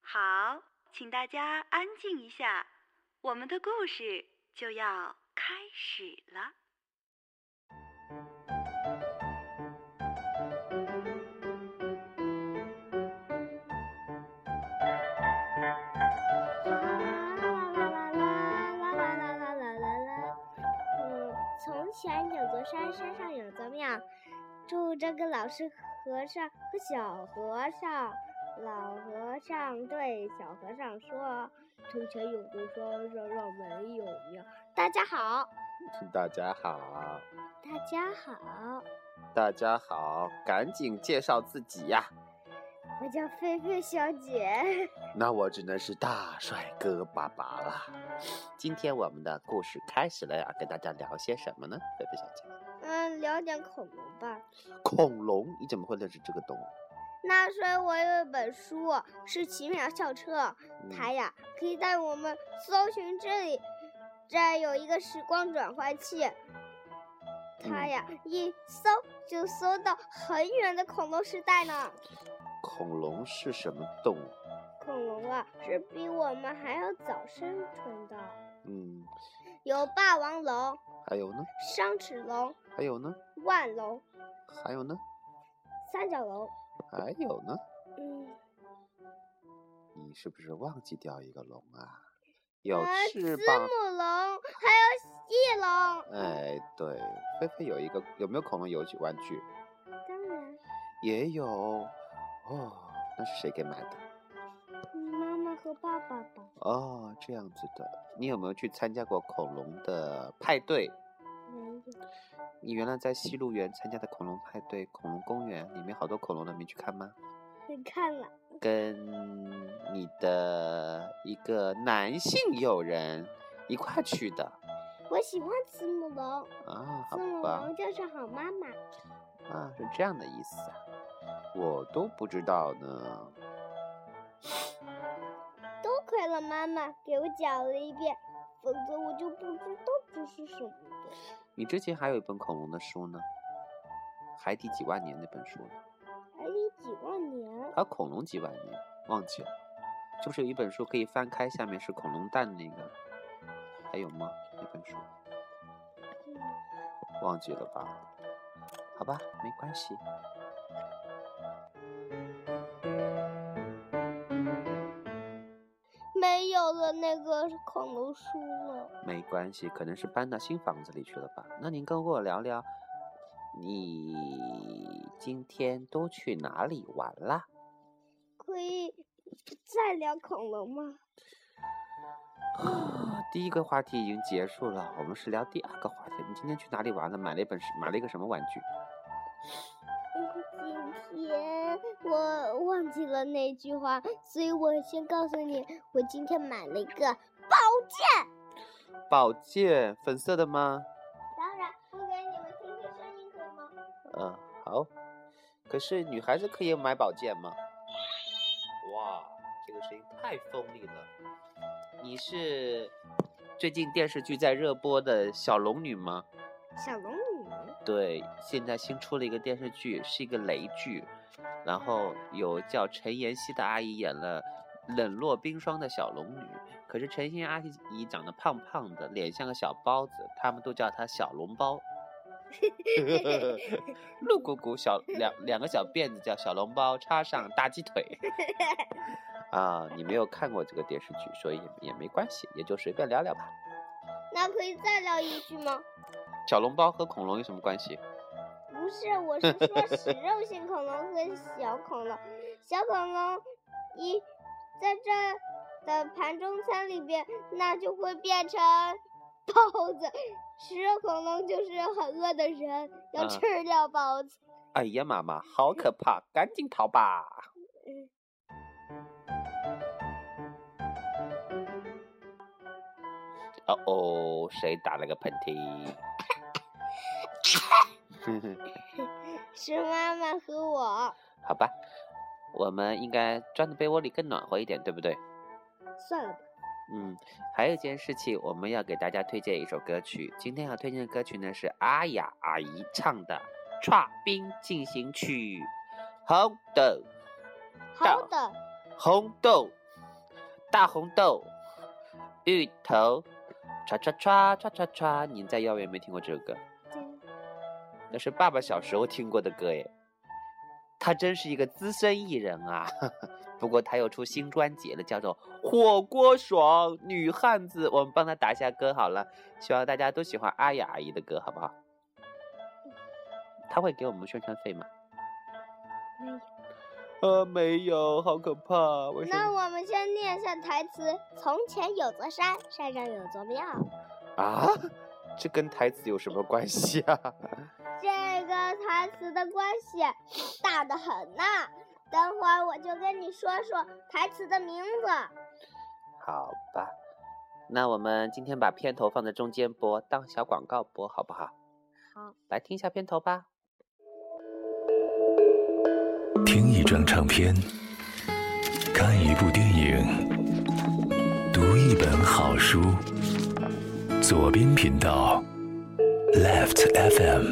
好，请大家安静一下，我们的故事就要开始了。从前有座山，山上有座庙，住着个老师。尚和小和尚。老和尚对小和尚说：“从前有座山，山上没有庙。”大家好，大家好，大家好，大家好，赶紧介绍自己呀！我叫菲菲小姐。那我只能是大帅哥爸爸了。今天我们的故事开始了呀，跟大家聊些什么呢？菲菲小姐，嗯，聊点恐龙吧。恐龙？你怎么会认识这个动物？那时候我有一本书，是奇妙校车，它呀可以带我们搜寻这里，这儿有一个时光转换器，它呀一搜就搜到很远的恐龙时代呢。恐龙是什么动物？恐龙啊，是比我们还要早生存的。嗯，有霸王龙，还有呢？双齿龙，还有呢？万龙，还有呢？三角龙，还有呢？嗯，你是不是忘记掉一个龙啊？有呃翅膀。子母龙，还有翼龙。哎，对，菲菲有一个有没有恐龙玩具？当然，也有哦，那是谁给买的？妈妈和爸爸吧。哦，这样子的。你有没有去参加过恐龙的派对？没有。你原来在西路园参加的恐龙派对，恐龙公园里面好多恐龙的，没去看吗？你看了，跟你的一个男性友人一块去的我喜欢慈母龙，啊？好子母吧龙，就是好妈妈。啊，是这样的意思啊，我都不知道呢。多亏了妈妈给我讲了一遍，否则我就不知道这是什么的。你之前还有一本恐龙的书呢，《海底几万年》那本书呢。海底几万年，还有恐龙几万年，忘记了，就是有一本书可以翻开，下面是恐龙蛋那个，还有吗？那本书嗯忘记了吧？好吧，没关系。没有了那个恐龙书了。没关系，可能是搬到新房子里去了吧？那您跟我聊聊，你今天都去哪里玩啦？可以再聊恐龙吗？啊第一个话题已经结束了，我们是聊第二个话题。你今天去哪里玩了？买了一本是买了一个什么玩具？今天我忘记了那句话，所以我先告诉你，我今天买了一个宝剑。宝剑，粉色的吗？当然，我给你们听听声音，可以吗？嗯，好。可是女孩子可以买宝剑吗？哇，这个声音太锋利了。你是最近电视剧在热播的小龙女吗？小龙女，对，现在新出了一个电视剧，是一个雷剧，然后有叫陈妍希的阿姨演了冷若冰霜的小龙女，可是陈妍阿姨长得胖胖的，脸像个小包子，他们都叫她小笼包。露鼓鼓小两两个小辫子叫小笼包，插上大鸡腿。啊，你没有看过这个电视剧，所以也没关系，也就随便聊聊吧。那可以再聊一句吗？小笼包和恐龙有什么关系？不是，我是说食肉性恐龙和小恐龙。小恐龙一的盘中餐里边，那就会变成 包子。食肉恐龙就是很饿的人，要啊吃掉包子。哎呀，妈妈，好可怕，赶紧逃吧！哦哦，谁打了个喷嚏？是妈妈和我。好吧，我们应该钻的被窝里更暖和一点，对不对？算了吧，嗯，还有一件事情，我们要给大家推荐一首歌曲。今天要推荐的歌曲呢是阿雅阿姨唱的《串冰进行曲》，红豆，红豆，红豆，大红豆，芋头，唰唰唰唰唰唰。你在幼儿园没听过这首歌？那是爸爸小时候听过的歌耶。他真是一个资深艺人啊，不过他又出新专辑了，叫做《火锅爽女汉子》，我们帮他打下歌好了。希望大家都喜欢阿雅阿姨的歌，好不好？他会给我们宣传费吗？没有。呃，没有，好可怕。为什那？我们先念一下台词：从前有座山，山上有座庙。啊，这跟台词有什么关系啊？这个台词的关系大得很呐、等会儿我就跟你说说台词的名字。好吧，那我们今天把片头放在中间播，当小广告播，好不好？好，来听一下片头吧。听一张唱片，看一部电影，读一本好书。左边频道，leftfm.com。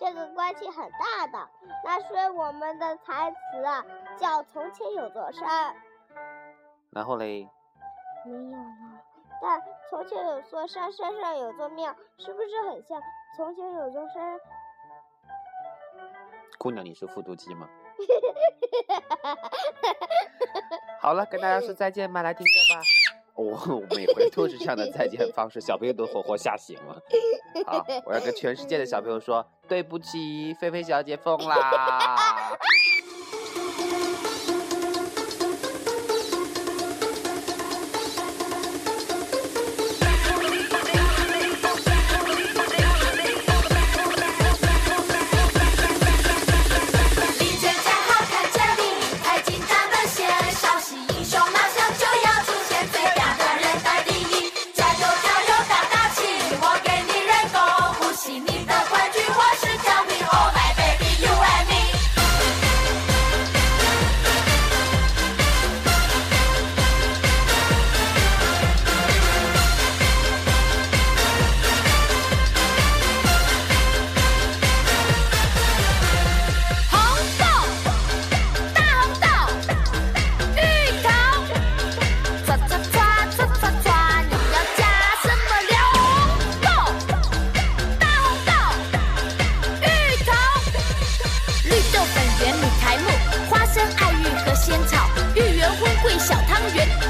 这个关系很大的，那是我们的台词啊，叫“从前有座山然后嘞，”。没有了。但“从前有座山，山上有座庙”，是不是很像“从前有座山姑娘，你是复读机吗？好了，跟大家说再见吧，来听歌吧。我、我每回都是这样的再见方式，小朋友都活活吓醒了。好，我要跟全世界的小朋友说，对不起，菲菲小姐疯啦。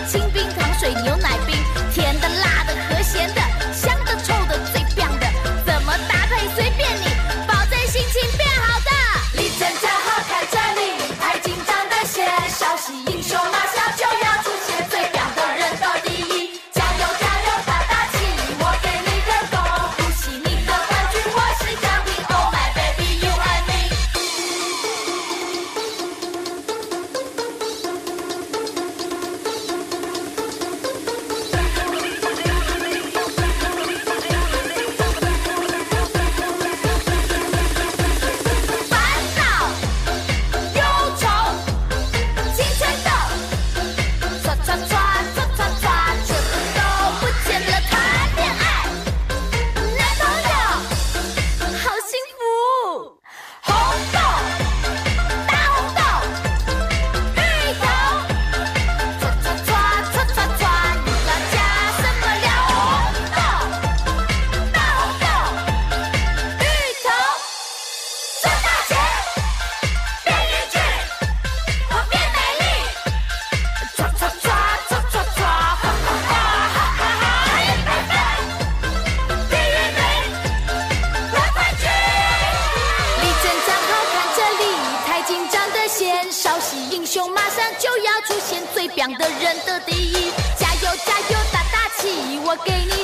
清兵雄马上就要出现，最棒的人的第一，加油加油打打气，我给你。